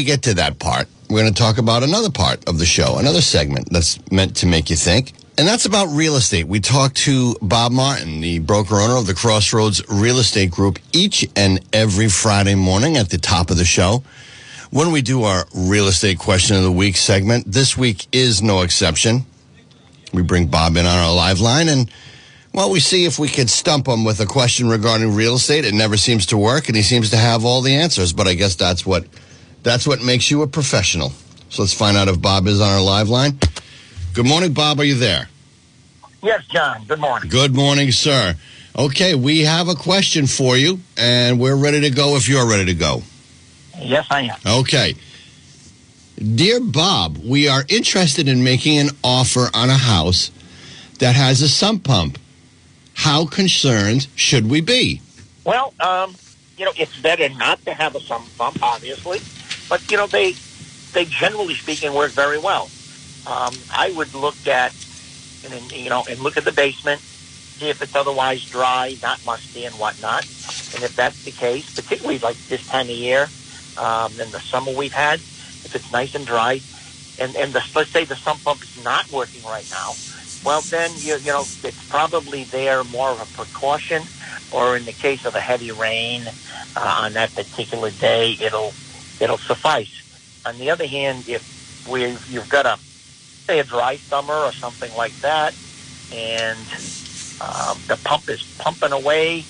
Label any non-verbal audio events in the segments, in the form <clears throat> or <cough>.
we get to that part, we're going to talk about another part of the show, another segment that's meant to make you think. And that's about real estate. We talk to Bob Martin, the broker owner of the Crossroads Real Estate Group, each and every Friday morning at the top of the show. When we do our real estate question of the week segment, this week is no exception. We bring Bob in on our live line and well, we see if we could stump him with a question regarding real estate. It never seems to work, and he seems to have all the answers. But I guess that's what that's what makes you a professional. So let's find out if Bob is on our live line. Good morning, Bob. Are you there? Yes, Jon. Good morning. Good morning, sir. Okay, we have a question for you, and we're ready to go if you're ready to go. Yes, I am. Okay. Dear Bob, we are interested in making an offer on a house that has a sump pump. How concerned should we be? Well, um, you know, it's better not to have a sump pump, obviously, but you know they they generally speaking work very well. Um, I would look at and you know and look at the basement, see if it's otherwise dry, not musty and whatnot. And if that's the case, particularly like this time of year, um, in the summer we've had, if it's nice and dry, and and the, let's say the sump pump is not working right now, well then you you know it's probably there more of a precaution, or in the case of a heavy rain uh, on that particular day, it'll it'll suffice. On the other hand, if we you've got a say a dry summer or something like that, and um, the pump is pumping away,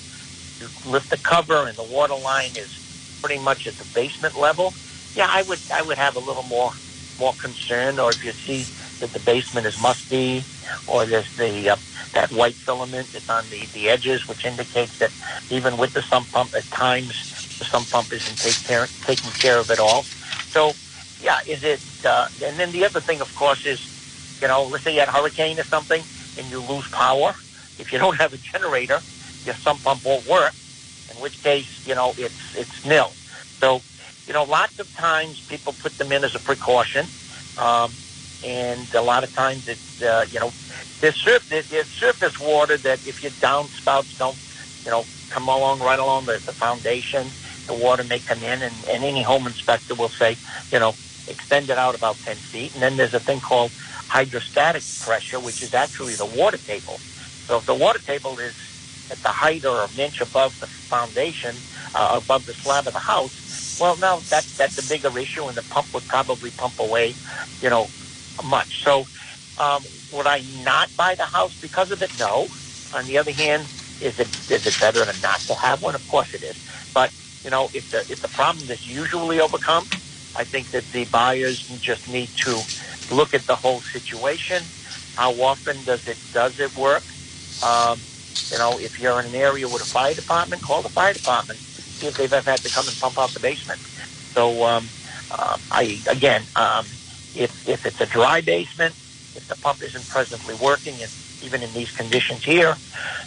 you lift the cover and the water line is pretty much at the basement level. Yeah, I would I would have a little more more concern, or if you see that the basement is musty, or there's the uh, that white filament that's on the, the edges, which indicates that even with the sump pump, at times sump pump isn't take care, taking care of it all. So, yeah, is it? Uh, and then the other thing, of course, is you know, let's say you had a hurricane or something, and you lose power. If you <laughs> don't have a generator, your sump pump won't work. In which case, you know, it's it's nil. So, you know, lots of times people put them in as a precaution. Um, and a lot of times it's uh, you know there's surface there's surface water that if your downspouts don't you know come along right along the, the foundation, the water may come in, and, and any home inspector will say you know extend it out about ten feet, and then there's a thing called hydrostatic pressure, which is actually the water table. So if the water table is at the height or an inch above the foundation, uh, above the slab of the house, well, now that that's a bigger issue, and the pump would probably pump away, you know, much. So, um, would I not buy the house because of it? No. On the other hand, is it is it better than not to have one? Of course it is. But you know, if the if the problem is usually overcome, I think that the buyers just need to look at the whole situation. How often does it does it work? Um, you know, if you're in an area with a fire department, call the fire department. See if they've ever had to come and pump out the basement. So, um, uh, I again, um, if, if it's a dry basement, if the pump isn't presently working, and even in these conditions here,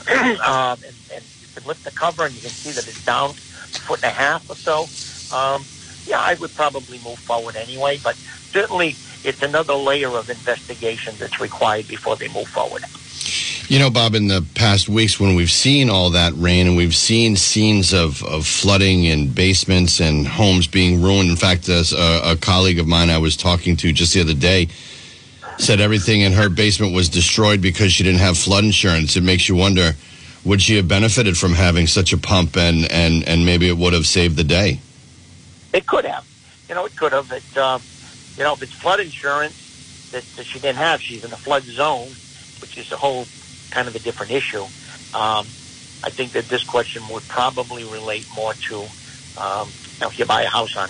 <clears throat> um, and, and you can lift the cover and you can see that it's down foot and a half or so, um, yeah, I would probably move forward anyway. But certainly, it's another layer of investigation that's required before they move forward. You know, Bob, in the past weeks when we've seen all that rain and we've seen scenes of, of flooding in basements and homes being ruined. In fact, a, a colleague of mine I was talking to just the other day said everything in her basement was destroyed because she didn't have flood insurance. It makes you wonder would she have benefited from having such a pump and, and, and maybe it would have saved the day? It could have. You know, it could have. It, uh, you know, if it's flood insurance that, that she didn't have, she's in a flood zone, which is a whole kind of a different issue. Um, I think that this question would probably relate more to um, you know, if you buy a house on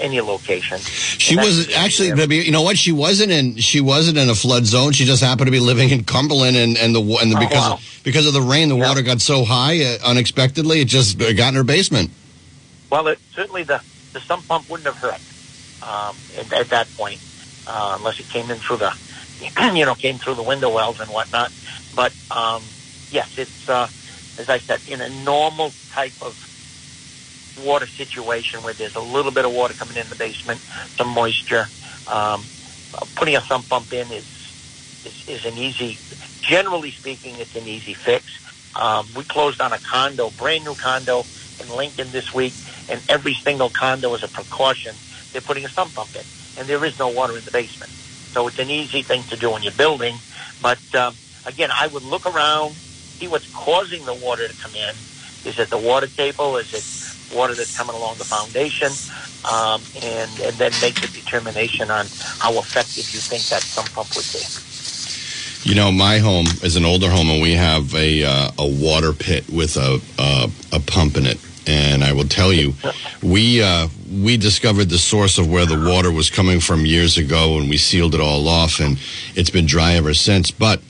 any location. She was actually, maybe you know what? She wasn't in. She wasn't in a flood zone. She just happened to be living in Cumberland, and and the and the, Oh, because wow. because of the rain, the Yeah. water got so high uh, unexpectedly. It just got in her basement. Well, it, certainly the, the sump pump wouldn't have hurt um, at, at that point, uh, unless it came in through the, <clears throat> you know, came through the window wells and whatnot. But um, yes, it's uh, as I said, in a normal type of water situation where there's a little bit of water coming in the basement, some moisture. Um, putting a sump pump in is, is is an easy. Generally speaking, it's an easy fix. Um, we closed on a condo, brand new condo in Lincoln this week, and every single condo as a precaution they're putting a sump pump in, and there is no water in the basement. So it's an easy thing to do in your building. But um, again, I would look around, see what's causing the water to come in. Is it the water table? Is it water that's coming along the foundation? Um, and and then make the determination on how effective you think that sump pump would be. You know, my home is an older home, and we have a uh, a water pit with a uh, a pump in it. And I will tell you, we uh, we discovered the source of where the water was coming from years ago, and we sealed it all off, and it's been dry ever since. But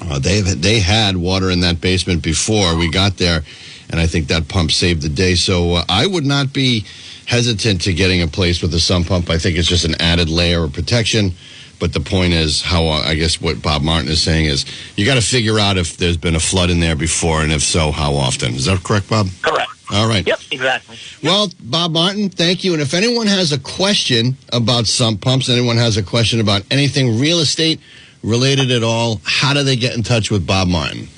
uh, they they had water in that basement before we got there, and I think that pump saved the day. So uh, I would not be hesitant to getting a place with a sump pump. I think it's just an added layer of protection. But the point is, how uh, I guess what Bob Martin is saying is, you got to figure out if there's been a flood in there before, and if so, how often. Is that correct, Bob? Correct. All right. Yep, exactly. Well, Bob Martin, thank you. And if anyone has a question about sump pumps, anyone has a question about anything real estate related at all, how do they get in touch with Bob Martin?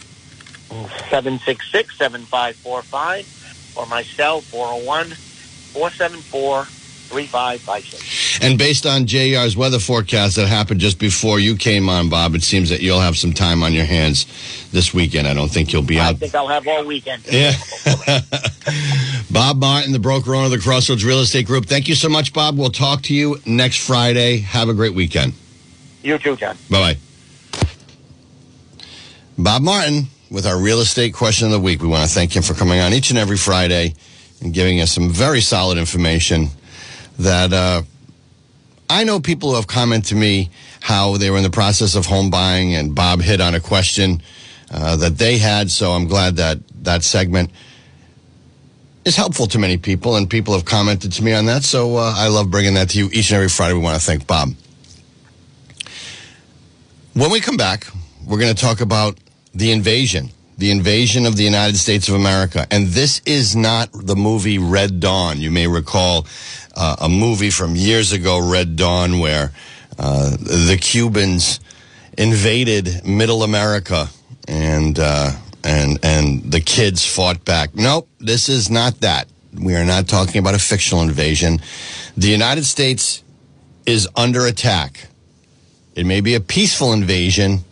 766-7545 or my cell 401-474-3556. And based on JR's weather forecast that happened just before you came on, Bob, it seems that you'll have some time on your hands this weekend. I don't think you'll be I out. think I'll have all weekend. Yeah. <laughs> Bob Martin, the broker owner of the Crossroads Real Estate Group. Thank you so much, Bob. We'll talk to you next Friday. Have a great weekend. You too, Jon. Bye bye. Bob Martin with our real estate question of the week. We want to thank him for coming on each and every Friday and giving us some very solid information that uh, I know people who have commented to me how they were in the process of home buying and Bob hit on a question uh, that they had. So I'm glad that that segment is helpful to many people and people have commented to me on that. So uh, I love bringing that to you each and every Friday. We want to thank Bob. When we come back, we're going to talk about the invasion, the invasion of the United States of America. And this is not the movie Red Dawn. You may recall uh, a movie from years ago, Red Dawn, where uh, the Cubans invaded Middle America and uh, and and the kids fought back. Nope, this is not that. We are not talking about a fictional invasion. The United States is under attack. It may be a peaceful invasion,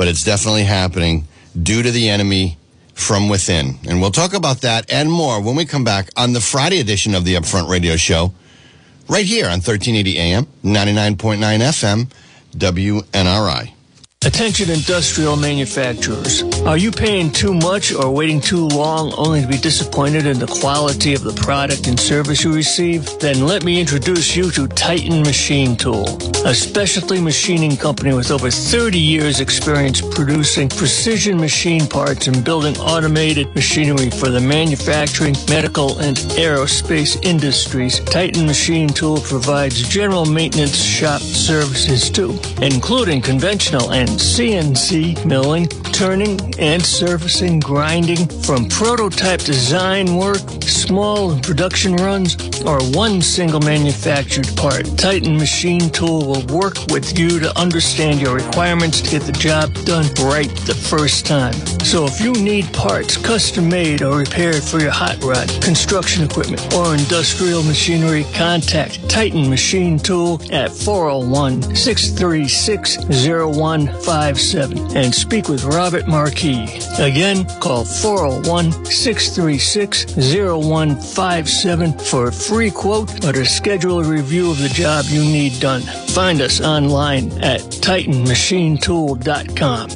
but it's definitely happening due to the enemy from within. And we'll talk about that and more when we come back on the Friday edition of the Upfront Radio Show, right here on 1380 AM, 99.9 FM, WNRI. Attention industrial manufacturers. Are you paying too much or waiting too long only to be disappointed in the quality of the product and service you receive? Then let me introduce you to Titan Machine Tool, a specialty machining company with over 30 years experience producing precision machine parts and building automated machinery for the manufacturing, medical, and aerospace industries. Titan Machine Tool provides general maintenance shop services too, including conventional and CNC milling, turning, and surfacing, grinding, from prototype design work, small production runs, or one single manufactured part. Titan Machine Tool will work with you to understand your requirements to get the job done right the first time. So if you need parts custom made or repaired for your hot rod, construction equipment, or industrial machinery, contact Titan Machine Tool at 401 636 0157 and speak with Robert Marquis. Again, call 401 636 0157 for a free quote or to schedule a review of the job you need done. Find us online at titanmachinetool.com.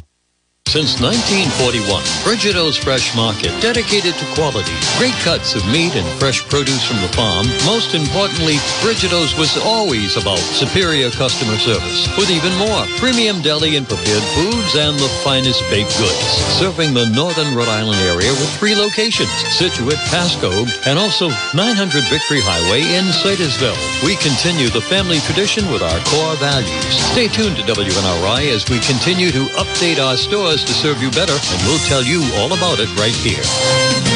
Since 1941, Brigido's Fresh Market, dedicated to quality, great cuts of meat and fresh produce from the farm. Most importantly, Brigido's was always about superior customer service, with even more premium deli and prepared foods and the finest baked goods. Serving the northern Rhode Island area with three locations, Scituate, Pascoag, and also 900 Victory Highway in Slatersville. We continue the family tradition with our core values. Stay tuned to WNRI as we continue to update our stores to serve you better, and we'll tell you all about it right here.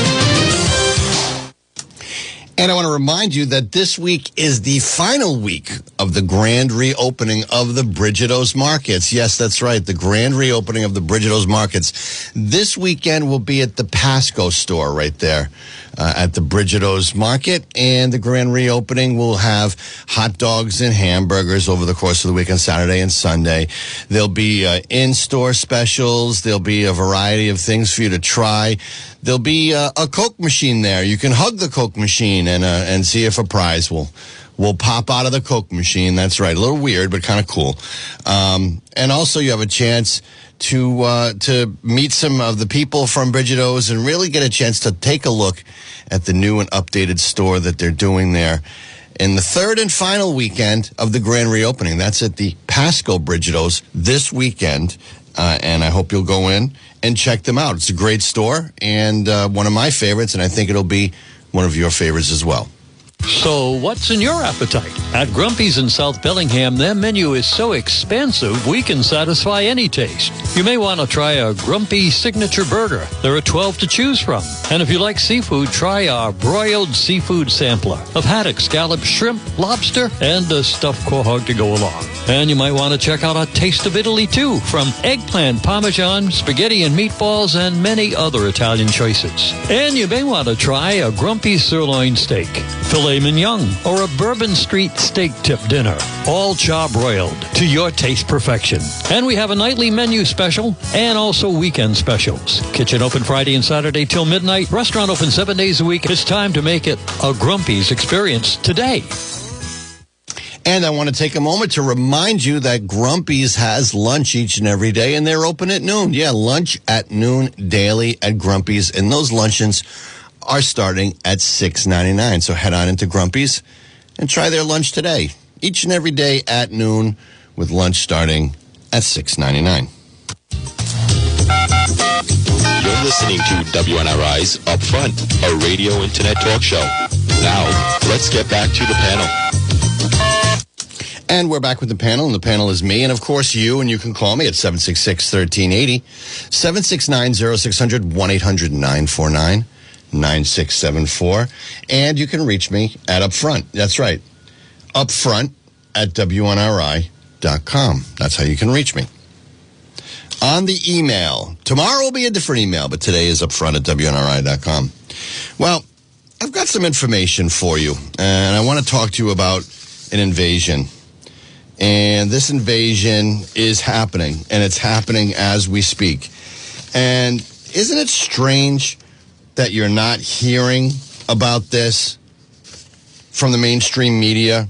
And I want to remind you that this week is the final week of the grand reopening of the Brigido's markets. Yes, that's right. The grand reopening of the Brigido's markets. This weekend will be at the Pascoag store right there uh, at the Brigido's market. And the grand reopening will have hot dogs and hamburgers over the course of the weekend, Saturday and Sunday. There'll be uh, in store specials. There'll be a variety of things for you to try. There'll be uh, a Coke machine there. You can hug the Coke machine and uh, and see if a prize will will pop out of the Coke machine. That's right, a little weird, but kind of cool. Um, and also, you have a chance to uh, to meet some of the people from Brigido's and really get a chance to take a look at the new and updated store that they're doing there. In the third and final weekend of the grand reopening, that's at the Pascoag Brigido's this weekend. Uh, and I hope you'll go in and check them out. It's a great store and uh, one of my favorites, and I think it'll be one of your favorites as well. So, what's in your appetite? At Grumpy's in South Bellingham, their menu is so expansive we can satisfy any taste. You may want to try a Grumpy Signature Burger. There are 12 to choose from. And if you like seafood, try our broiled seafood sampler of haddock, scallop, shrimp, lobster, and a stuffed quahog to go along. And you might want to check out our Taste of Italy too, from eggplant, parmesan, spaghetti and meatballs, and many other Italian choices. And you may want to try a Grumpy Sirloin Steak, filet mignon, or a Bourbon Street steak tip dinner, all charbroiled to your taste perfection. And we have a nightly menu special and also weekend specials. Kitchen open Friday and Saturday till midnight. Restaurant open seven days a week. It's time to make it a Grumpy's experience today. And I want to take a moment to remind you that Grumpy's has lunch each and every day, and they're open at noon. Yeah, lunch at noon daily at Grumpy's, and those luncheons are starting at six ninety nine. So head on into Grumpy's and try their lunch today, each and every day at noon, with lunch starting at six ninety nine. You're listening to WNRI's Upfront, a radio internet talk show. Now, let's get back to the panel. And we're back with the panel, and the panel is me, and of course you, and you can call me at 766 1380, 769 0600 1 800 949 9674. And you can reach me at Upfront. That's right. Upfront at WNRI.com. That's how you can reach me. On the email, tomorrow will be a different email, but today is upfront at WNRI.com. Well, I've got some information for you, and I want to talk to you about an invasion and this invasion is happening, and it's happening as we speak. And isn't it strange that you're not hearing about this from the mainstream media?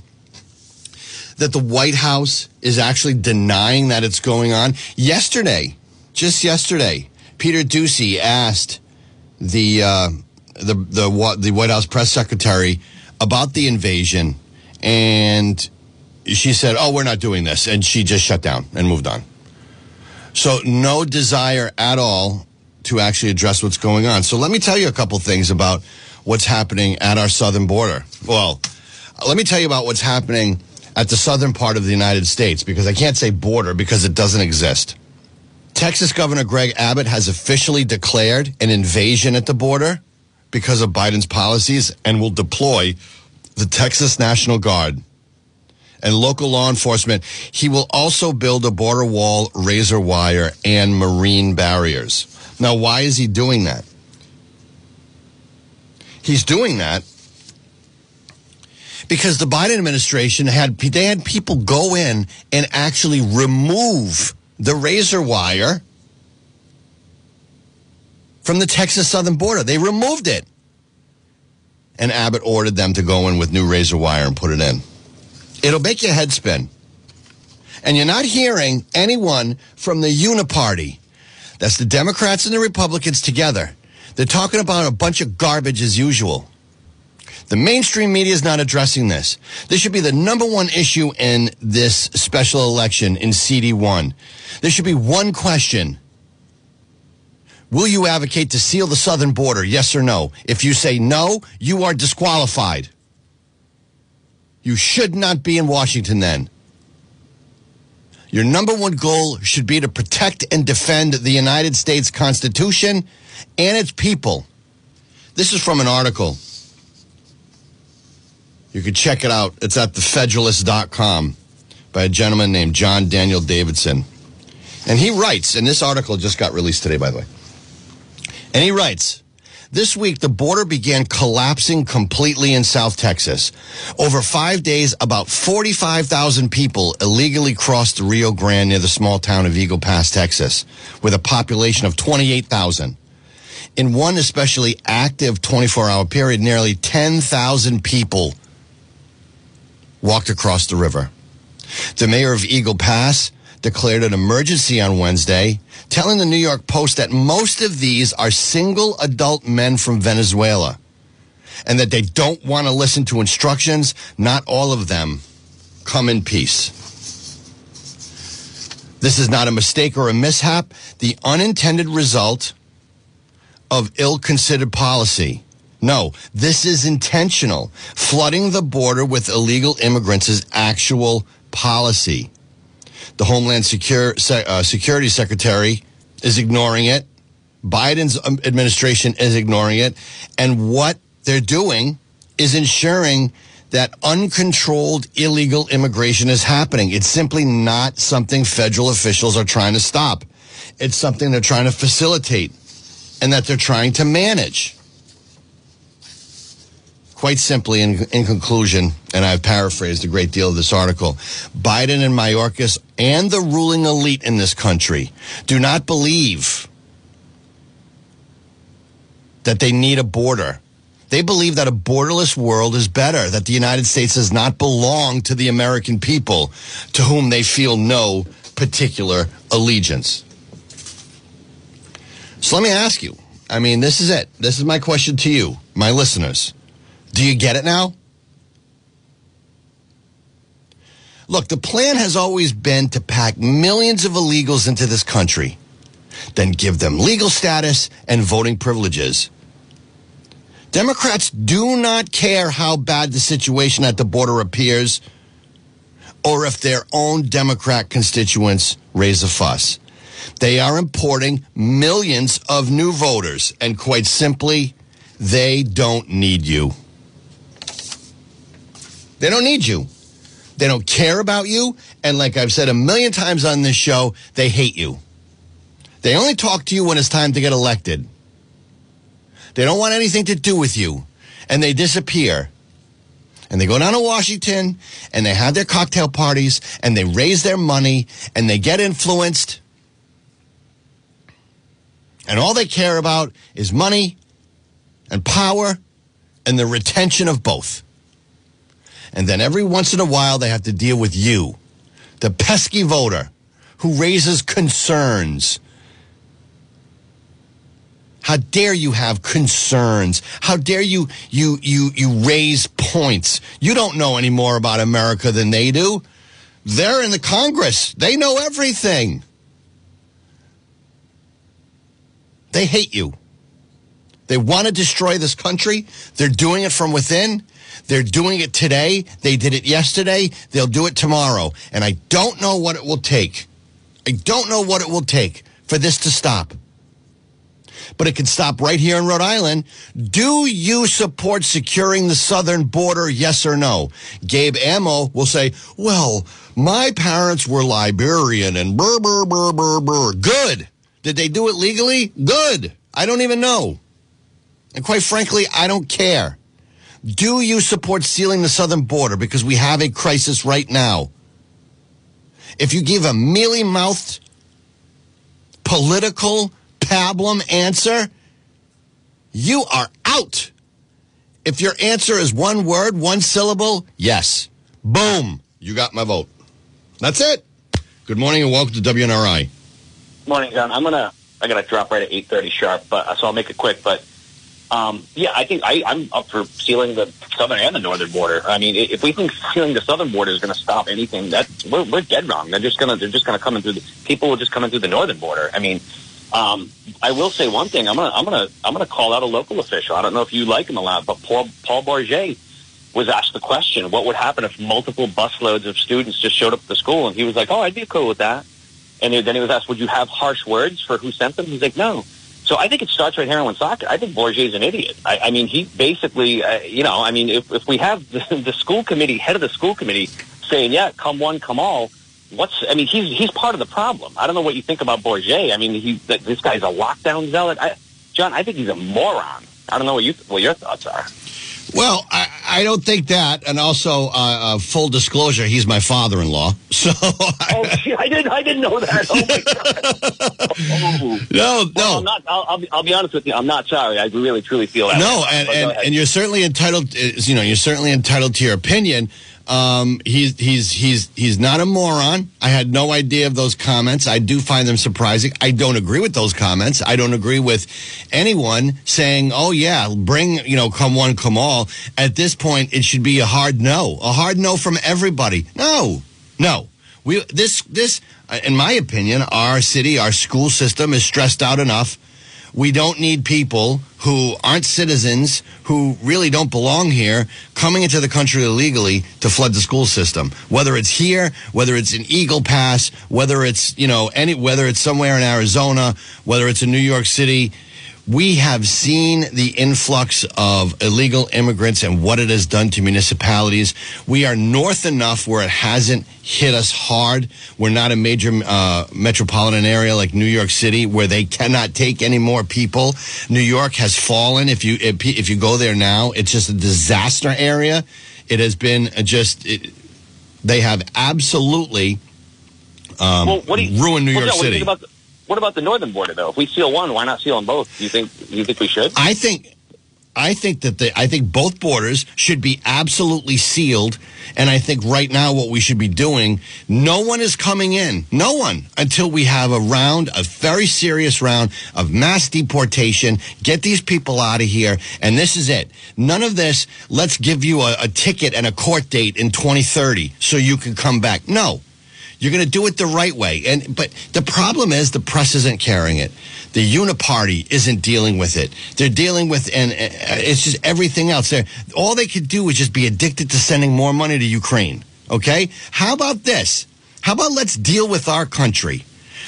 That the White House is actually denying that it's going on. Yesterday, just yesterday, Peter Doocy asked the uh, the the the White House press secretary about the invasion, and she said, "Oh, we're not doing this," and she just shut down and moved on. So no desire at all to actually address what's going on. So let me tell you a couple things about what's happening at our southern border. Well, let me tell you about what's happening at the southern part of the United States because I can't say border because it doesn't exist. Texas Governor Greg Abbott has officially declared an invasion at the border because of Biden's policies and will deploy the Texas National Guard and local law enforcement. He will also build a border wall, razor wire, and marine barriers. Now, why is he doing that? He's doing that because the Biden administration had they had people go in and actually remove the razor wire from the Texas southern border. They removed it. And Abbott ordered them to go in with new razor wire and put it in. It'll make your head spin. And you're not hearing anyone from the Uniparty. That's the Democrats and the Republicans together. They're talking about a bunch of garbage as usual. The mainstream media is not addressing this. This should be the number one issue in this special election in CD1. There should be one question. Will you advocate to seal the southern border? Yes or no? If you say no, you are disqualified. You should not be in Washington then. Your number one goal should be to protect and defend the United States Constitution and its people. This is from an article You can check it out. It's at thefederalist.com by a gentleman named John Daniel Davidson. And he writes, and this article just got released today, by the way. And he writes, this week, the border began collapsing completely in South Texas. Over five days, about 45,000 people illegally crossed the Rio Grande near the small town of Eagle Pass, Texas, with a population of 28,000. In one especially active 24 hour period, nearly 10,000 people walked across the river. The mayor of Eagle Pass declared an emergency on Wednesday, telling the New York Post that most of these are single adult men from Venezuela and that they don't want to listen to instructions. Not all of them come in peace. This is not a mistake or a mishap, the unintended result of ill considered policy. No, this is intentional. Flooding the border with illegal immigrants is actual policy. The Homeland Secure, uh, Security Secretary is ignoring it. Biden's um, administration is ignoring it. And what they're doing is ensuring that uncontrolled illegal immigration is happening. It's simply not something federal officials are trying to stop. It's something they're trying to facilitate and that they're trying to manage. Quite simply, in, in conclusion, and I've paraphrased a great deal of this article, Biden and Mayorkas and the ruling elite in this country do not believe that they need a border. They believe that a borderless world is better, that the United States does not belong to the American people to whom they feel no particular allegiance. So let me ask you I mean, this is it. This is my question to you, my listeners. Do you get it now? Look, the plan has always been to pack millions of illegals into this country, then give them legal status and voting privileges. Democrats do not care how bad the situation at the border appears or if their own Democrat constituents raise a fuss. They are importing millions of new voters, and quite simply, they don't need you. They don't need you. They don't care about you. And like I've said a million times on this show, they hate you. They only talk to you when it's time to get elected. They don't want anything to do with you. And they disappear. And they go down to Washington and they have their cocktail parties and they raise their money and they get influenced. And all they care about is money and power and the retention of both. And then every once in a while, they have to deal with you, the pesky voter who raises concerns. How dare you have concerns? How dare you you you you raise points? You don't know any more about America than they do. They're in the Congress. They know everything. They hate you. They want to destroy this country. They're doing it from within. They're doing it today. They did it yesterday. They'll do it tomorrow. And I don't know what it will take. I don't know what it will take for this to stop. But it can stop right here in Rhode Island. Do you support securing the southern border? Yes or no? Gabe Amo will say, well, my parents were Liberian and brr, brr, brr, brr, brr. Good. Did they do it legally? Good. I don't even know. And quite frankly, I don't care. Do you support sealing the southern border? Because we have a crisis right now. If you give a mealy mouthed political pablum answer, you are out. If your answer is one word, one syllable, yes. Boom. You got my vote. That's it. Good morning and welcome to WNRI. Morning, Jon. I'm gonna I gotta drop right at 8:30 sharp, but so I'll make it quick. But um, yeah, I think I, I'm up for sealing the southern and the northern border. I mean, if we think sealing the southern border is going to stop anything, that we're, we're dead wrong. They're just going to they're just going to come in through the people will just come in through the northern border. I mean, um, I will say one thing. I'm gonna I'm gonna I'm gonna call out a local official. I don't know if you like him a lot, but Paul Paul Bourget was asked the question, what would happen if multiple busloads of students just showed up at the school? And he was like, oh, I'd be cool with that. And then he was asked, would you have harsh words for who sent them? He's like, no. So I think it starts right here in Woonsocket. I think Bourget's an idiot. I, I mean, he basically, uh, you know, I mean, if, if we have the, <laughs> the school committee, head of the school committee saying, yeah, come one, come all, what's, I mean, he's, he's part of the problem. I don't know what you think about Bourget. I mean, he, this guy's a lockdown zealot. I, Jon, I think he's a moron. I don't know what you, what your thoughts are. Well, I, I don't think that, and also uh, uh, full disclosure, he's my father-in-law. <laughs> So Oh, gee, I didn't, I didn't know that. Oh my God. No, <laughs> no, Well, I'm not, I'll, I'll, be, I'll be honest with you. I'm not sorry. I really, truly feel that. no, way. and, and, and you're certainly entitled. You know, you're certainly entitled to your opinion. Um, he's he's he's he's not a moron. I had no idea of those comments. I do find them surprising. I don't agree with those comments. I don't agree with anyone saying, "Oh yeah, bring you know, come one, come all." At this point, it should be a hard no, a hard no from everybody. No, no. We this this, uh, in my opinion, our city, our school system is stressed out enough. We don't need people who aren't citizens, who really don't belong here, coming into the country illegally to flood the school system. Whether it's here, whether it's in Eagle Pass, whether it's, you know, any, whether it's somewhere in Arizona, whether it's in New York City, we have seen the influx of illegal immigrants and what it has done to municipalities. We are north enough where it hasn't hit us hard. We're not a major uh, metropolitan area like New York City where they cannot take any more people. New York has fallen. If you if, if you go there now, it's just a disaster area. It has been just. It, they have absolutely um, Well, what do you- ruined New Well, York Jon, what do you City. What about the northern border, though? If we seal one, why not seal them both? Do you think you think we should? I think I think that the I think both borders should be absolutely sealed and I think right now what we should be doing no one is coming in no one until we have a round a very serious round of mass deportation get these people out of here and this is it none of this let's give you a, a ticket and a court date in 2030 so you can come back no you're going to do it the right way. And but the problem is the press isn't carrying it. The uniparty isn't dealing with it. They're dealing with and uh, it's just everything else. They're, all they could do is just be addicted to sending more money to Ukraine. Okay? How about this? How about let's deal with our country?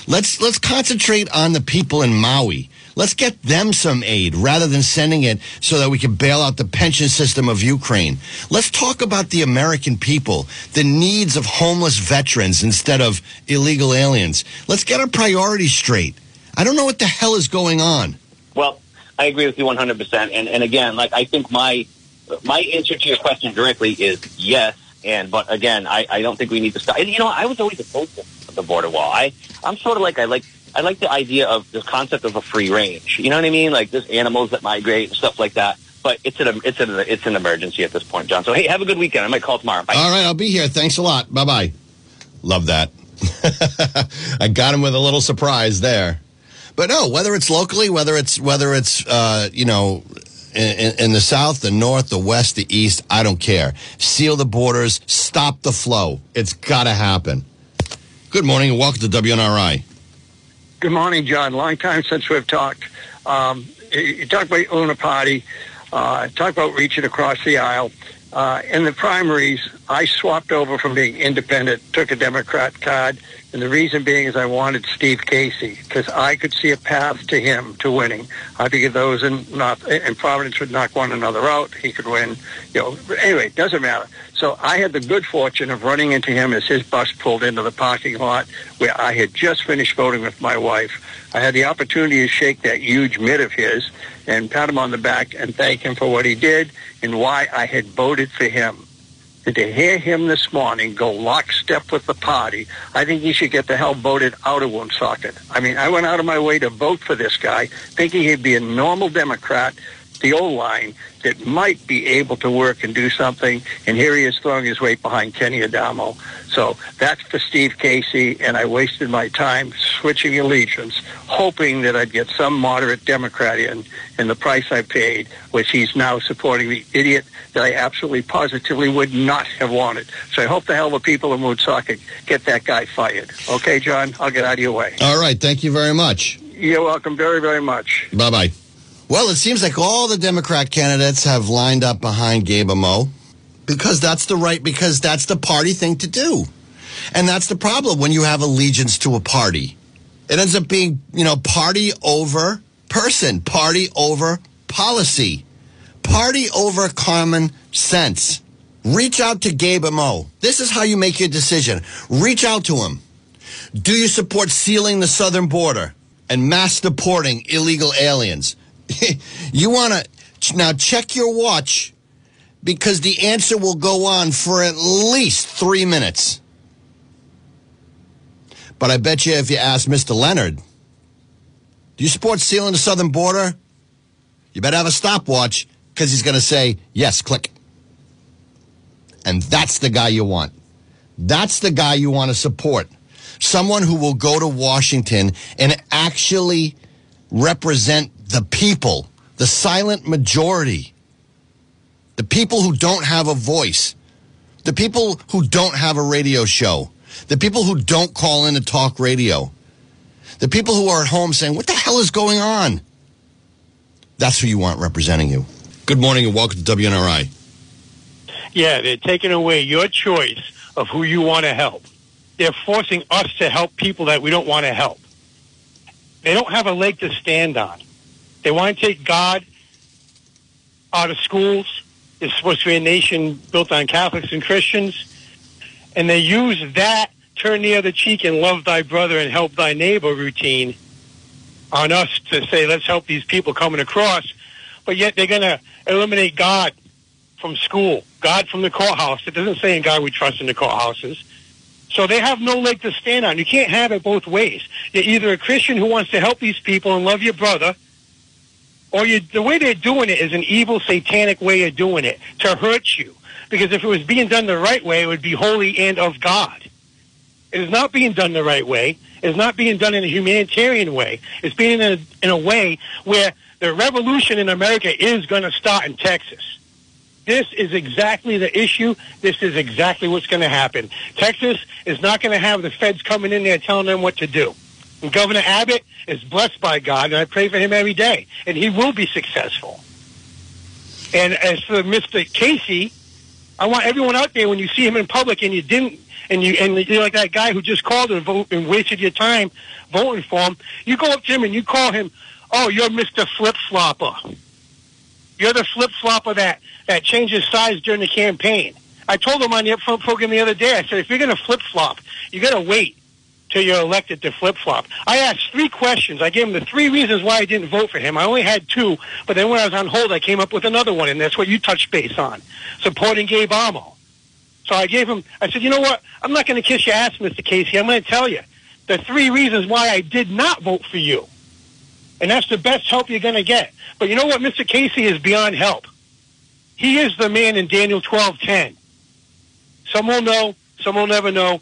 Let's let's concentrate on the people in Maui. Let's get them some aid rather than sending it so that we can bail out the pension system of Ukraine. Let's talk about the American people, the needs of homeless veterans instead of illegal aliens. Let's get our priorities straight. I don't know what the hell is going on. Well, I agree with you 100%. And, and again, like, I think my, my answer to your question directly is yes. And, but again, I, I don't think we need to stop. And, you know, I was always opposed to the border wall. I, I'm sort of like, I like, I like the idea of the concept of a free range. You know what I mean? Like, there's animals that migrate and stuff like that. But it's an, it's an, it's an emergency at this point, Jon. So, hey, have a good weekend. I might call tomorrow. Bye. All right, I'll be here. Thanks a lot. Bye bye. Love that. <laughs> I got him with a little surprise there. But no, whether it's locally, whether it's whether it's uh, you know in, in the south, the north, the west, the east, I don't care. Seal the borders, stop the flow. It's got to happen. Good morning and welcome to WNRI. Good morning, Jon. Long time since we've talked. Um, you- talk about Uniparty, uh, talk about reaching across the aisle. Uh, in the primaries, I swapped over from being independent, took a Democrat card, and the reason being is I wanted Steve Casey because I could see a path to him to winning. I figured those in North in Providence would knock one another out. He could win. You know, anyway, it doesn't matter. So I had the good fortune of running into him as his bus pulled into the parking lot where I had just finished voting with my wife. I had the opportunity to shake that huge mitt of his and pat him on the back and thank him for what he did and why I had voted for him. And to hear him this morning go lockstep with the party, I think he should get the hell voted out of Woonsocket. I mean, I went out of my way to vote for this guy, thinking he'd be a normal Democrat, the old line, that might be able to work and do something. And here he is throwing his weight behind Kenny Adamo. So that's for Steve Casey, and I wasted my time switching allegiance, hoping that I'd get some moderate Democrat in, and the price I paid was he's now supporting the idiot that I absolutely positively would not have wanted. So I hope the hell the people of Woonsocket get that guy fired. Okay, Jon, I'll get out of your way. All right, thank you very much. You're welcome very, very much. Bye bye. Well, it seems like all the Democrat candidates have lined up behind Gabe Amo because that's the right, because that's the party thing to do. And that's the problem when you have allegiance to a party. It ends up being, you know, party over person. Party over policy. Party over common sense. Reach out to Gabe Amo. This is how you make your decision. Reach out to him. Do you support sealing the southern border and mass deporting illegal aliens? <laughs> you want to now check your watch because the answer will go on for at least three minutes. But I bet you if you ask Mr. Leonard, do you support sealing the southern border? You better have a stopwatch because he's going to say, yes, click. And that's the guy you want. That's the guy you want to support. Someone who will go to Washington and actually represent the people, the silent majority, the people who don't have a voice, the people who don't have a radio show, the people who don't call in to talk radio, the people who are at home saying, What the hell is going on? That's who you want representing you. Good morning and welcome to WNRI. Yeah, they're taking away your choice of who you want to help. They're forcing us to help people that we don't want to help. They don't have a leg to stand on. They want to take God out of schools. It's supposed to be a nation built on Catholics and Christians. And they use that turn the other cheek and love thy brother and help thy neighbor routine on us to say, let's help these people coming across. But yet they're going to eliminate God from school, God from the courthouse. It doesn't say in God we trust in the courthouses. So they have no leg to stand on. You can't have it both ways. You're either a Christian who wants to help these people and love your brother, or you, the way they're doing it is an evil, satanic way of doing it to hurt you. Because if it was being done the right way, it would be holy and of God. It is not being done the right way. It is not being done in a humanitarian way. It's being in a, in a way where the revolution in America is going to start in Texas. This is exactly the issue. This is exactly what's going to happen. Texas is not going to have the feds coming in there telling them what to do. And Governor Abbott is blessed by God, and I pray for him every day, and he will be successful. And as for Mr. Casey, I want everyone out there when you see him in public and you didn't, and you and you're like that guy who just called and vote and wasted your time voting for him. You go up to him and you call him, "Oh, you're Mr. Flip Flopper. You're the flip flopper that that changes sides during the campaign." I told him on the upfront program the other day. I said, if you're going to flip flop, you got to wait till you're elected to flip flop. I asked three questions. I gave him the three reasons why I didn't vote for him. I only had two, but then when I was on hold, I came up with another one, and that's what you touched base on, supporting Gabe Amo. So I gave him, I said, you know what? I'm not going to kiss your ass, Mr. Casey. I'm going to tell you the three reasons why I did not vote for you. And that's the best help you're going to get. But you know what? Mr. Casey is beyond help. He is the man in Daniel 12:10. Some will know, some will never know,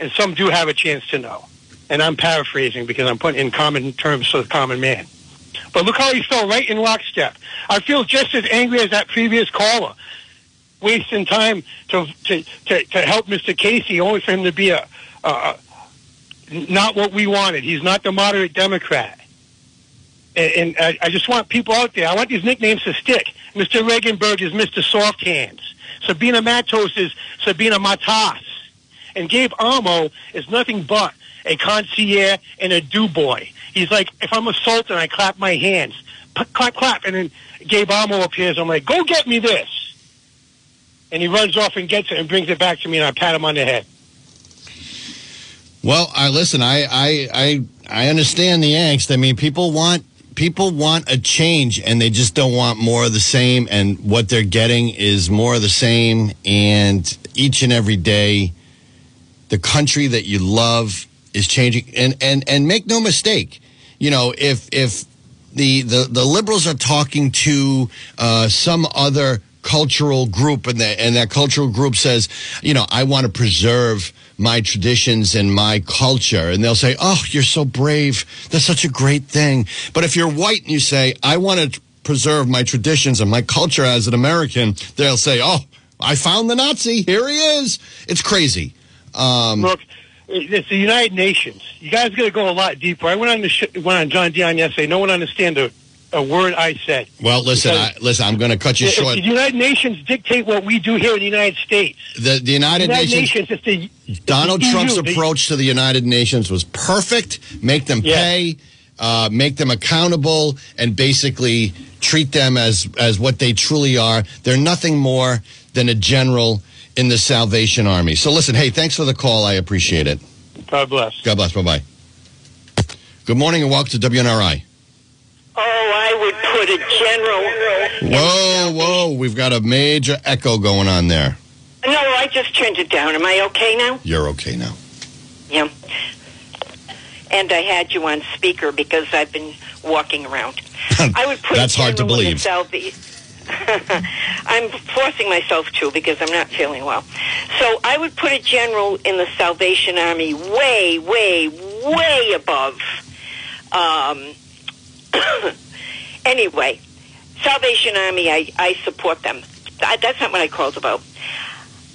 and some do have a chance to know. And I'm paraphrasing because I'm putting in common terms for the common man. But look how he fell right in lockstep. I feel just as angry as that previous caller, wasting time to to, to, to help Mr. Casey, only for him to be a, not what we wanted. He's not the moderate Democrat. And, and I, I just want people out there. I want these nicknames to stick. Mr. Regunberg is Mr. Soft Hands. Sabina Matos is Sabina Matas. And Gabe Amo is nothing but a concierge and a do boy. He's like, if I'm a assaulted, I clap my hands. P- clap, clap. And then Gabe Amo appears. I'm like, go get me this. And he runs off and gets it and brings it back to me, and I pat him on the head. Well, I listen. I I I I understand the angst. I mean, people want people want a change, and they just don't want more of the same. And what they're getting is more of the same. And each and every day, the country that you love is changing. And and and make no mistake, you know, if if the the, the liberals are talking to uh, some other cultural group and, the, and that cultural group says you know i want to preserve my traditions and my culture. And they'll say oh you're so brave. That's such a great thing. But if you're white and you say i want to preserve my traditions and my culture as an american they'll say oh i found the nazi. Here he is. It's crazy um, Look, it's the United Nations. You guys got to go a lot deeper. I went on the sh- went on John Dion yesterday. No one understand a, a word I said. well listen I, listen i'm going to cut you short the United Nations dictate what we do here in the United States. the, the united, United nations, Nations, the Donald Trump's EU, approach to the United Nations was perfect. Make them Yeah. pay. uh, make them accountable, and basically treat them as as what they truly are. They're nothing more than a general in the Salvation Army. So listen, hey, thanks for the call. I appreciate it. God bless. God bless. Bye bye. Good morning and welcome to WNRI. Oh, I would put a general. Whoa, whoa, we've got a major echo going on there. No, I just turned it down. Am I okay now? You're okay now. Yeah. And I had you on speaker because I've been walking around. <laughs> I would put That's a hard to general in the believe. Salva- <laughs> I'm forcing myself to because I'm not feeling well. So I would put a general in the Salvation Army way, way, way above. Um, <coughs> anyway, Salvation Army, I, I support them. That- That's not what I called about.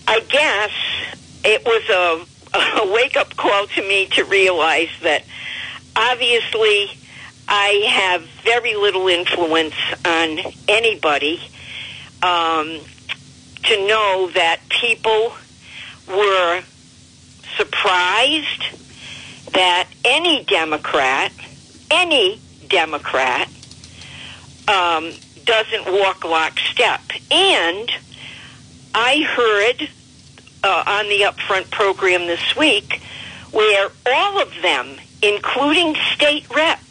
I guess it was a, <laughs> a wake up call to me to realize that obviously I have very little influence on anybody. Um, to know that people were surprised that any Democrat, any Democrat, um, doesn't walk lockstep. And I heard uh, on the Upfront program this week where all of them, including state reps,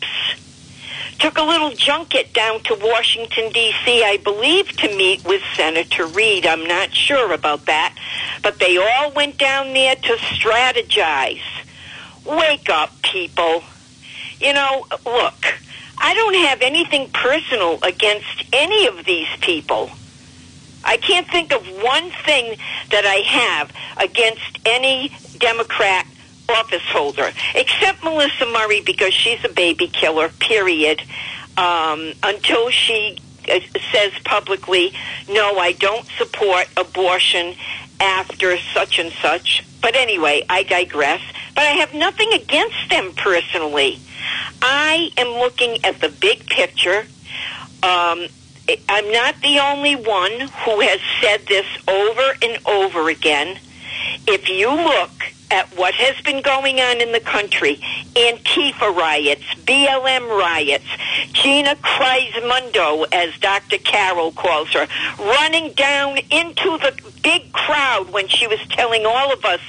took a little junket down to Washington, D.C., I believe, to meet with Senator Reed. I'm not sure about that. But they all went down there to strategize. Wake up, people. You know, look, I don't have anything personal against any of these people. I can't think of one thing that I have against any Democrat office holder, except Melissa Murray because she's a baby killer, period. Um, until she uh, says publicly, no, I don't support abortion after such and such. But anyway, I digress. But I have nothing against them personally. I am looking at the big picture. Um, I'm not the only one who has said this over and over again. If you look at what has been going on in the country, Antifa riots, BLM riots, Gina Kreismundo, as Dr. Carroll calls her, running down into the big crowd when she was telling all of us,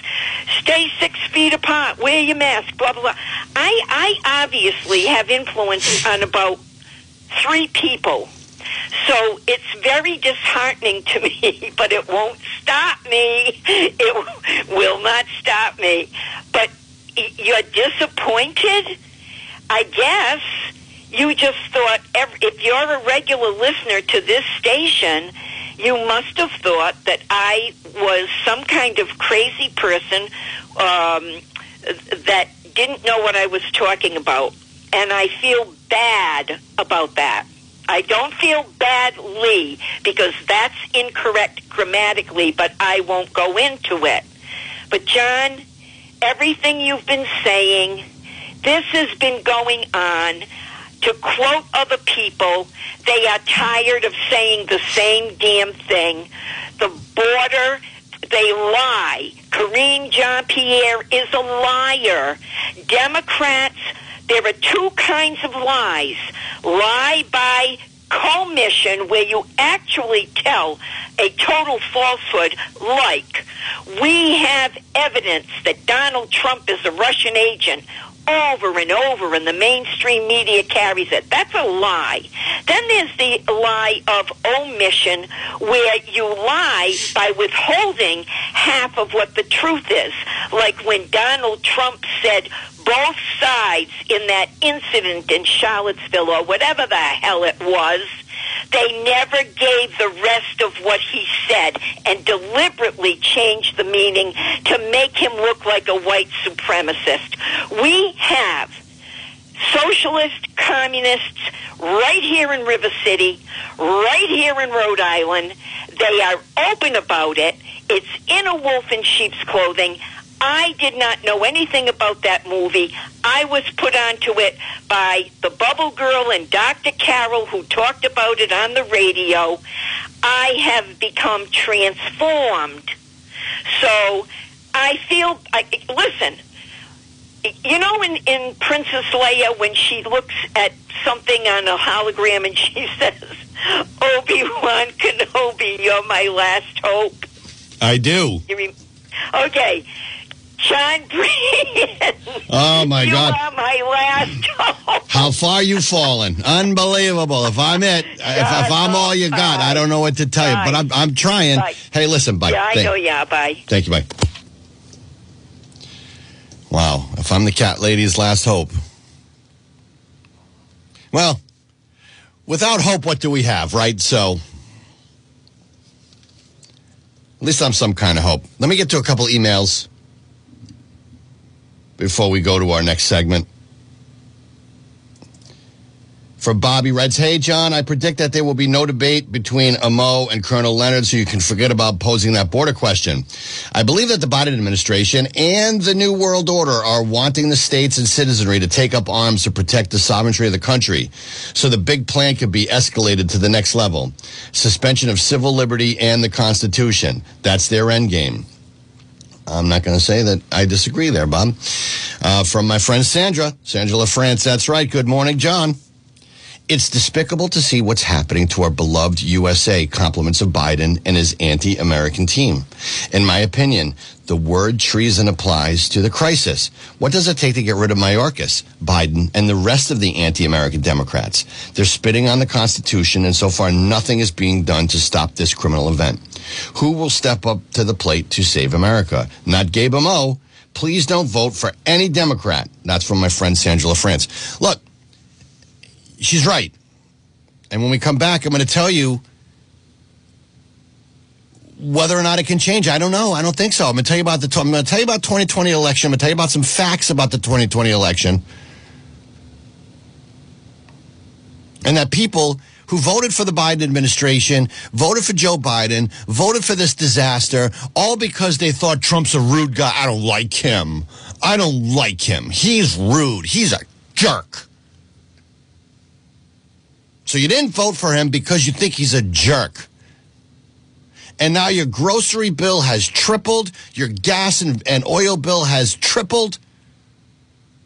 stay six feet apart, wear your mask, blah, blah, blah. I, I obviously have influence on about three people. So it's very disheartening to <laughs> me, but it won't stop me. It will not stop me. But you're disappointed? I guess you just thought if you're a regular listener to this station, you must have thought that I was some kind of crazy person um, that didn't know what I was talking about. And I feel bad about that. I don't feel badly because that's incorrect grammatically, but I won't go into it. But Jon, everything you've been saying, this has been going on. To quote other people, they are tired of saying the same damn thing. The border, they lie. Karine Jean Pierre is a liar. Democrats, there are two kinds of lies. Lie by commission, where you actually tell a total falsehood, like, we have evidence that Donald Trump is a Russian agent over and over, and the mainstream media carries it. That's a lie. Then there's the lie of omission, where you lie by withholding half of what the truth is. Like when Donald Trump said both sides in that incident in Charlottesville, or whatever the hell it was, they never gave the rest of what he said and deliberately changed the meaning to make him look like a white supremacist. We have socialist communists right here in River City, right here in Rhode Island. They are open about it. It's in a wolf in sheep's clothing. I did not know anything about that movie. I was put onto it by the Bubble Girl and Dr. Carol, who talked about it on the radio. I have become transformed. So I feel, I, listen, You know, in, in Princess Leia, when she looks at something on a hologram and <laughs> she says, Obi Wan Kenobi, you're my last hope. I do. You mean, okay. Jon Brien. Oh my you God. are my last hope. How far you fallen? Unbelievable. If I'm it, if, if I'm all you oh, got, I don't know what to tell you. But I'm I'm trying. Bye. Hey, listen, bye. Yeah, I Thank- know. Yeah, bye. Thank you, bye. Wow, if I'm the cat lady's last hope. Well, without hope, what do we have, right? So, at least I'm some kind of hope. Let me get to a couple emails before we go to our next segment. For Bobby Reds, hey Jon, I predict that there will be no debate between Amo and Colonel Leonard, so you can forget about posing that border question. I believe that the Biden administration and the New World Order are wanting the states and citizenry to take up arms to protect the sovereignty of the country, so the big plan could be escalated to the next level: suspension of civil liberty and the Constitution. That's their end game. I'm not going to say that I disagree there, Bob. Uh, from my friend Sandra, Sandra LaFrance. That's right. Good morning, Jon. It's despicable to see what's happening to our beloved USA, compliments of Biden and his anti American team. In my opinion, the word treason applies to the crisis. What does it take to get rid of Mayorkas, Biden, and the rest of the anti American Democrats? They're spitting on the Constitution, and so far nothing is being done to stop this criminal event. Who will step up to the plate to save America? Not Gabe Amo. Please don't vote for any Democrat. That's from my friend Sandra LaFrance. Look, she's right. And when we come back, I'm going to tell you whether or not it can change. I don't know. I don't think so. I'm going to tell you about the. I'm going to tell you about 2020 election. I'm going to tell you about some facts about the 2020 election, and that people who voted for the Biden administration, voted for Joe Biden, voted for this disaster, all because they thought Trump's a rude guy. I don't like him. I don't like him. He's rude. He's a jerk. So you didn't vote for him because you think he's a jerk. And now your grocery bill has tripled, your gas and, and oil bill has tripled,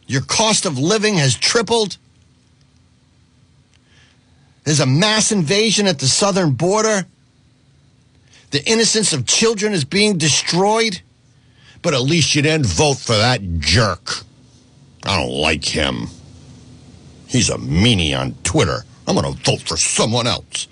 your cost of living has tripled. There's a mass invasion at the southern border. The innocence of children is being destroyed. But at least you didn't vote for that jerk. I don't like him. He's a meanie on Twitter. I'm going to vote for someone else.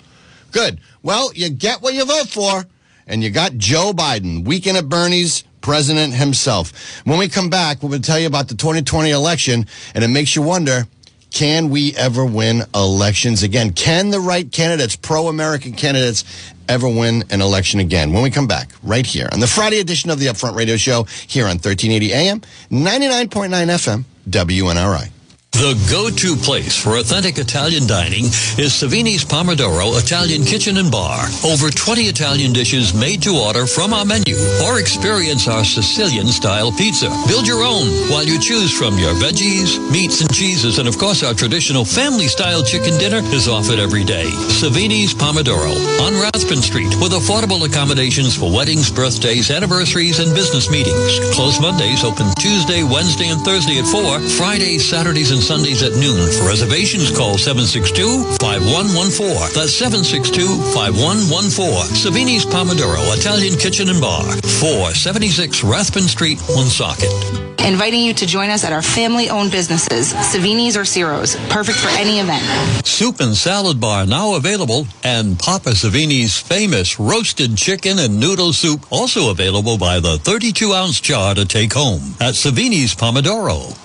Good. Well, you get what you vote for. And you got Joe Biden, weekend at Bernie's, president himself. When we come back, we're going to tell you about the 2020 election, and it makes you wonder can we ever win elections again? Can the right candidates, pro American candidates, ever win an election again? When we come back, right here on the Friday edition of the Upfront Radio Show, here on 1380 AM, 99.9 FM, WNRI. The go-to place for authentic Italian dining is Savini's Pomodoro Italian Kitchen and Bar. Over 20 Italian dishes made to order from our menu or experience our Sicilian-style pizza. Build your own while you choose from your veggies, meats and cheeses, and of course our traditional family-style chicken dinner is offered every day. Savini's Pomodoro on Rathbun Street with affordable accommodations for weddings, birthdays, anniversaries, and business meetings. Closed Mondays, open Tuesday, Wednesday, and Thursday at 4, Fridays, Saturdays, and Sundays at noon. For reservations, call 762-5114. That's 762-5114. Savini's Pomodoro Italian Kitchen and Bar. 476 Rathbun Street, Woonsocket. Inviting you to join us at our family-owned businesses, Savini's or Ciro's, perfect for any event. Soup and salad bar now available, and Papa Savini's famous roasted chicken and noodle soup also available by the 32-ounce jar to take home at Savini's Pomodoro.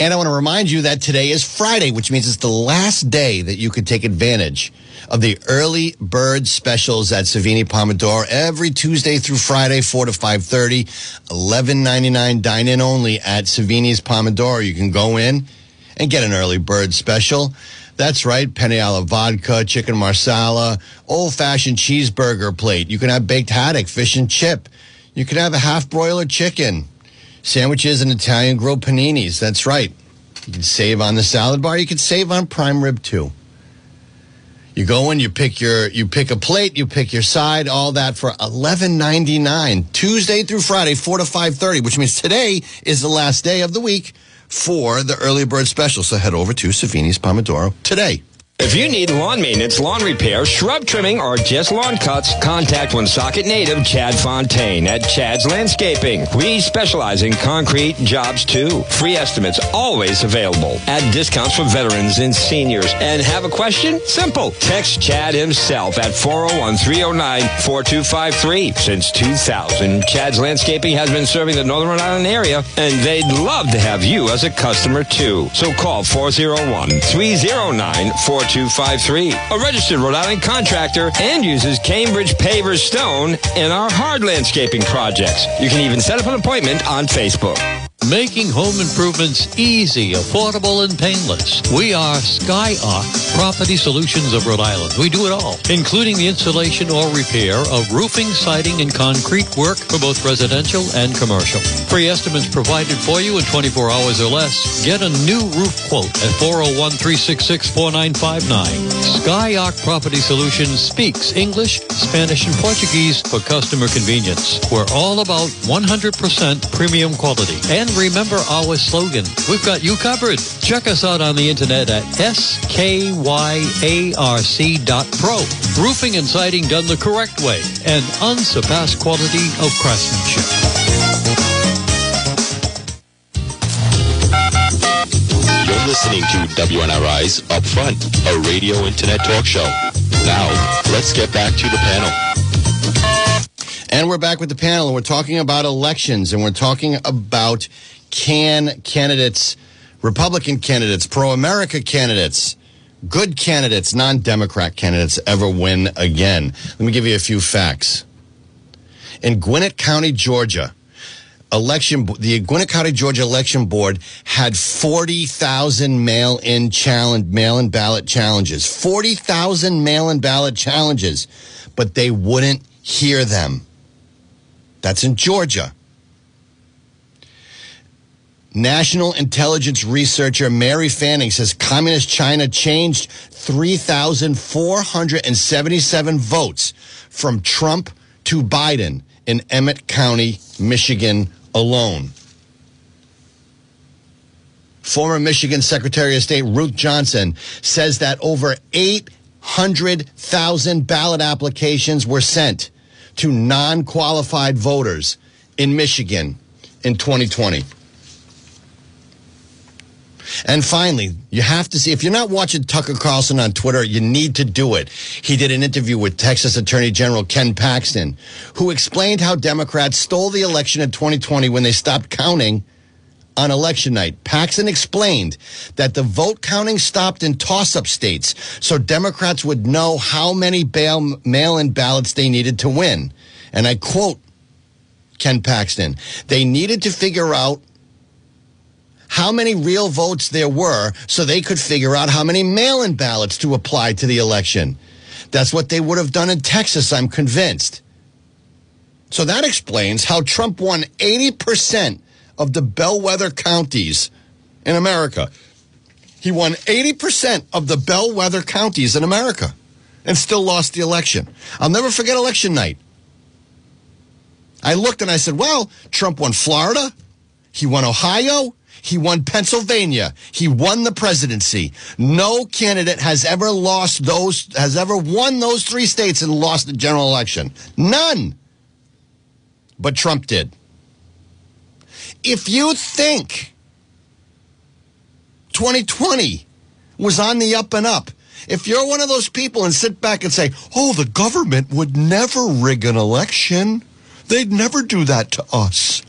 And I want to remind you that today is Friday, which means it's the last day that you could take advantage of the early bird specials at Savini Pomodoro every Tuesday through Friday, 4 to 5.30, 11.99 dine-in only at Savini's Pomodoro. You can go in and get an early bird special. That's right, penne alla vodka, chicken marsala, old-fashioned cheeseburger plate. You can have baked haddock, fish and chip. You can have a half-broiler chicken. Sandwiches and Italian grilled paninis. That's right. You can save on the salad bar. You can save on prime rib too. You go in, you pick your, you pick a plate, you pick your side, all that for eleven ninety nine. Tuesday through Friday, four to five thirty, which means today is the last day of the week for the early bird special. So head over to Savini's Pomodoro today. If you need lawn maintenance, lawn repair, shrub trimming, or just lawn cuts, contact Woonsocket native Chad Fontaine at Chad's Landscaping. We specialize in concrete jobs too. Free estimates always available. Add discounts for veterans and seniors. And have a question? Simple. Text Chad himself at 401-309-4253. Since 2000, Chad's Landscaping has been serving the Northern Rhode Island area, and they'd love to have you as a customer too. So call 401 309 4253. A registered Rhode Island contractor and uses Cambridge Pavers Stone in our hard landscaping projects. You can even set up an appointment on Facebook. Making home improvements easy, affordable, and painless. We are Skyark Property Solutions of Rhode Island. We do it all, including the installation or repair of roofing, siding, and concrete work for both residential and commercial. Free estimates provided for you in 24 hours or less. Get a new roof quote at 401-366-4959. Skyark Property Solutions speaks English, Spanish, and Portuguese for customer convenience. We're all about 100% premium quality. And remember our slogan, we've got you covered. Check us out on the internet at skyarc.pro. Roofing and siding done the correct way and unsurpassed quality of craftsmanship. You're listening to WNRI's Upfront, a radio internet talk show. Now, let's get back to the panel. And we're back with the panel, and we're talking about elections, and we're talking about can candidates, Republican candidates, pro America candidates, good candidates, non Democrat candidates ever win again. Let me give you a few facts. In Gwinnett County, Georgia, election the Gwinnett County Georgia election board had 40,000 mail-in challenge mail-in ballot challenges 40,000 mail-in ballot challenges but they wouldn't hear them that's in Georgia National intelligence researcher Mary Fanning says communist China changed 3,477 votes from Trump to Biden in Emmet County, Michigan alone. Former Michigan Secretary of State Ruth Johnson says that over 800,000 ballot applications were sent to non qualified voters in Michigan in 2020. And finally, you have to see if you're not watching Tucker Carlson on Twitter, you need to do it. He did an interview with Texas Attorney General Ken Paxton, who explained how Democrats stole the election in 2020 when they stopped counting on election night. Paxton explained that the vote counting stopped in toss up states so Democrats would know how many mail in ballots they needed to win. And I quote Ken Paxton they needed to figure out how many real votes there were so they could figure out how many mail in ballots to apply to the election. That's what they would have done in Texas, I'm convinced. So that explains how Trump won 80% of the bellwether counties in America. He won 80% of the bellwether counties in America and still lost the election. I'll never forget election night. I looked and I said, well, Trump won Florida. He won Ohio. He won Pennsylvania. He won the presidency. No candidate has ever lost those, has ever won those three states and lost the general election. None. But Trump did. If you think 2020 was on the up and up, if you're one of those people and sit back and say, oh, the government would never rig an election, they'd never do that to us.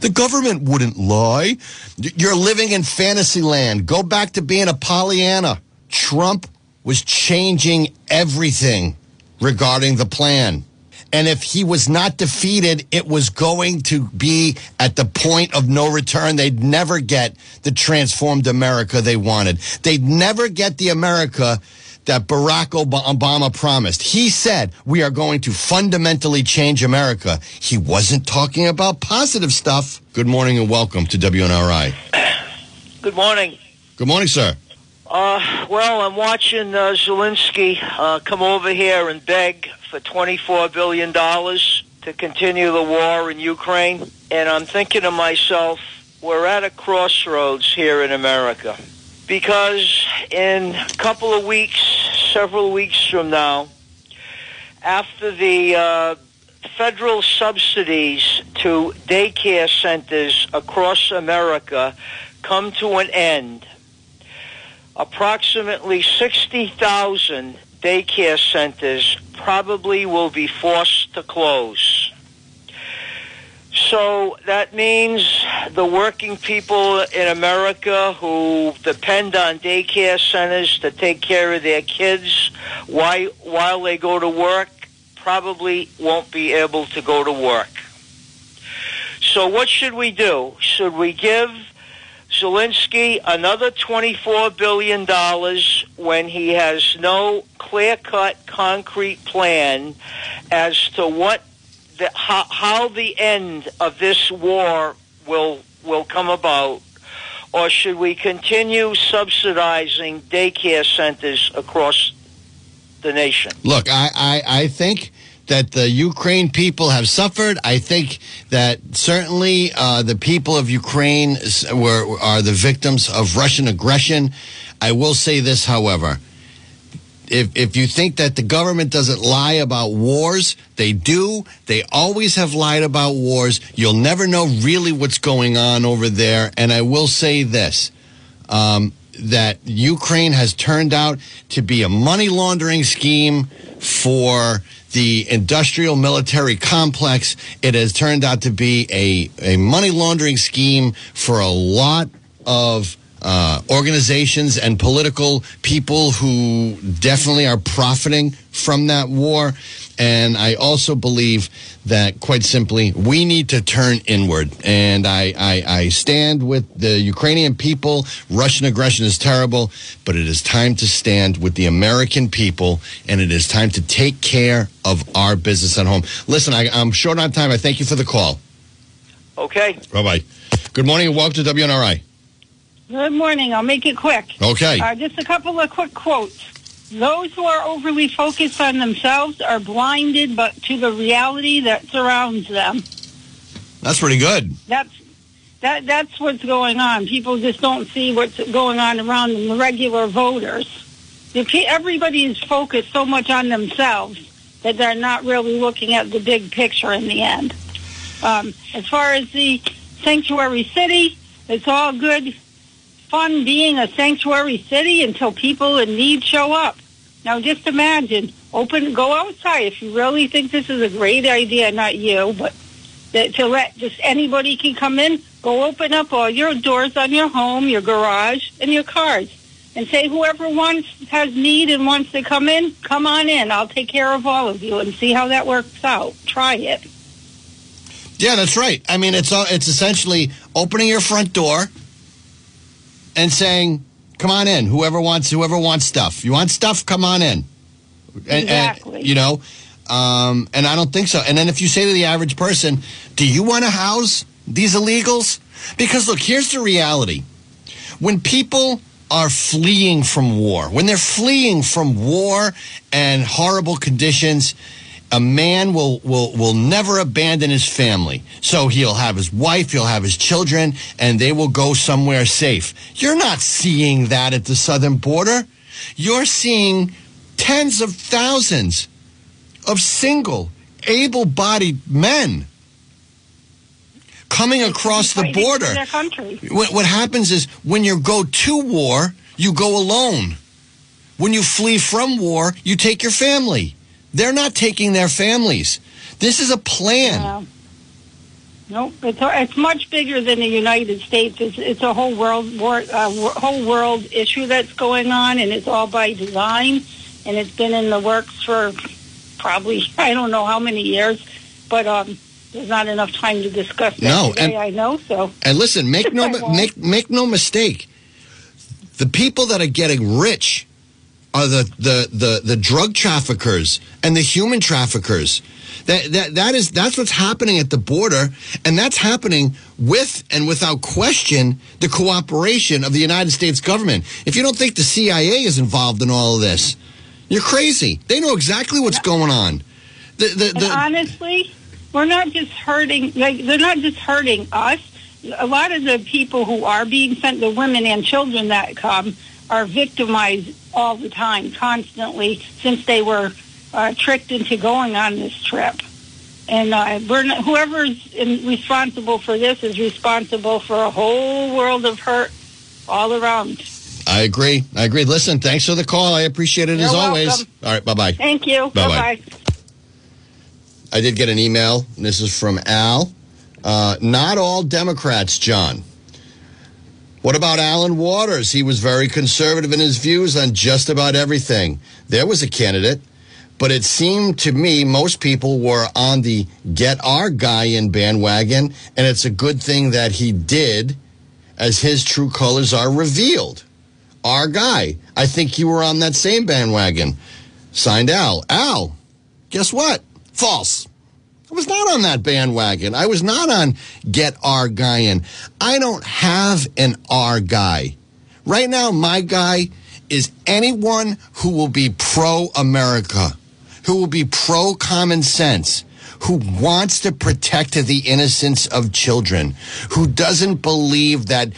The government wouldn't lie. You're living in fantasy land. Go back to being a Pollyanna. Trump was changing everything regarding the plan. And if he was not defeated, it was going to be at the point of no return. They'd never get the transformed America they wanted. They'd never get the America that Barack Obama promised. He said, we are going to fundamentally change America. He wasn't talking about positive stuff. Good morning and welcome to WNRI. <clears throat> Good morning. Good morning, sir. Uh, well, I'm watching uh, Zelensky uh, come over here and beg for $24 billion to continue the war in Ukraine. And I'm thinking to myself, we're at a crossroads here in America because in a couple of weeks, several weeks from now, after the uh, federal subsidies to daycare centers across America come to an end, approximately 60,000 daycare centers probably will be forced to close. So that means the working people in America who depend on daycare centers to take care of their kids while, they go to work probably won't be able to go to work. So what should we do? Should we give Zelensky another $24 billion when he has no clear-cut concrete plan as to what the, how, how the end of this war will will come about or should we continue subsidizing daycare centers across the nation? Look, I, I, I think that the Ukraine people have suffered. I think that certainly uh, the people of Ukraine were are the victims of Russian aggression. I will say this, however. If, if you think that the government doesn't lie about wars, they do. They always have lied about wars. You'll never know really what's going on over there. And I will say this um, that Ukraine has turned out to be a money laundering scheme for the industrial military complex. It has turned out to be a, a money laundering scheme for a lot of uh, organizations and political people who definitely are profiting from that war. And I also believe that, quite simply, we need to turn inward. And I, I, I stand with the Ukrainian people. Russian aggression is terrible, but it is time to stand with the American people, and it is time to take care of our business at home. Listen, I, I'm short on time. I thank you for the call. okay Bye bye. Good morning and welcome to WNRI. Good morning. I'll make it quick. Okay. Uh, just a couple of quick quotes. Those who are overly focused on themselves are blinded but to the reality that surrounds them. That's pretty good. That's that that's what's going on. People just don't see what's going on around them, the regular voters. Everybody is focused so much on themselves that they're not really looking at the big picture in the end. Um, as far as the sanctuary city, it's all good fun being a sanctuary city until people in need show up. Now just imagine, open, go outside if you really think this is a great idea, not you, but that to let just anybody can come in, go open up all your doors on your home, your garage, and your cars. And say whoever wants has need and wants to come in, come on in. I'll take care of all of you and see how that works out. Try it. Yeah, that's right. I mean, it's it's essentially opening your front door and saying, "Come on in. Whoever wants, whoever wants stuff. You want stuff? Come on in." And, Exactly. And, you know, um, and I don't think so. And then if you say to the average person, "Do you want to house these illegals?" Because look, here's the reality: when people are fleeing from war, when they're fleeing from war and horrible conditions, a man will will will never abandon his family. So he'll have his wife, he'll have his children, and they will go somewhere safe. You're not seeing that at the southern border. You're seeing tens of thousands of single, able-bodied men coming across the border. What, what happens is when you go to war, you go alone. When you flee from war, you take your family. They're not taking their families. This is a plan. Yeah. Nope, it's it's much bigger than the United States. It's it's a whole world war, uh, whole world issue that's going on, and it's all by design, and it's been in the works for probably <laughs> I don't know how many years, but um, there's not enough time to discuss that No, today. and- I know so. And listen, make no make make no mistake. The people that are getting rich are the the the, the drug traffickers and the human traffickers. That, that that is that's what's happening at the border, and that's happening with and without question the cooperation of the United States government. If you don't think the CIA is involved in all of this, you're crazy. They know exactly what's going on. The the, the honestly, we're not just hurting. Like they're not just hurting us. a lot of the people who are being sent, the women and children that come, are victimized all the time, constantly, since they were uh, tricked into going on this trip. And uh, we're not, whoever's in, responsible for this is responsible for a whole world of hurt all around. I agree. I agree. Listen, thanks for the call. I appreciate it You're as always. All right, bye bye. Thank you. Bye-bye. Bye-bye. I did get an email. This is from Al. Uh, not all Democrats, Jon. What about Allen Waters? He was very conservative in his views on just about everything. There was a candidate, but it seemed to me most people were on the get our guy in bandwagon, and it's a good thing that he did, as his true colors are revealed. Our guy. I think you were on that same bandwagon. Signed Al. Al, guess what? False. I was not on that bandwagon. I was not on get our guy in. I don't have an our guy. Right now, my guy is anyone who will be pro America, who will be pro common sense, who wants to protect the innocence of children, who doesn't believe that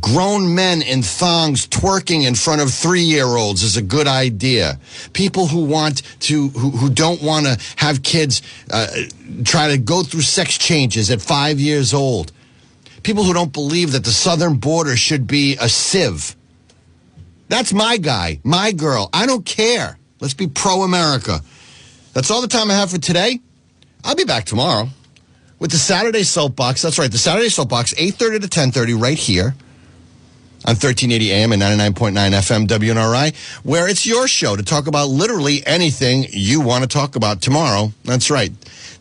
grown men in thongs twerking in front of three year olds is a good idea. People who want to, who, who don't want to have kids uh, try to go through sex changes at five years old. People who don't believe that the southern border should be a sieve. That's my guy, my girl. I don't care. Let's be pro America. That's all the time I have for today. I'll be back tomorrow with the Saturday Soapbox. That's right, the Saturday Soapbox, 8.30 to 10.30 right here on 1380 AM and 99.9 FM WNRI, where it's your show to talk about literally anything you want to talk about tomorrow. That's right.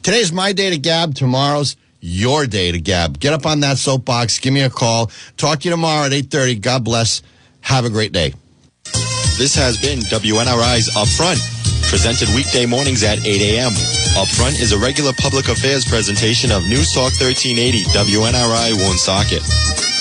Today's my day to gab. Tomorrow's your day to gab. Get up on that soapbox. Give me a call. Talk to you tomorrow at 8.30. God bless. Have a great day. This has been WNRI's Upfront, presented weekday mornings at 8 a.m. Upfront is a regular public affairs presentation of News Talk 1380 WNRI Woonsocket.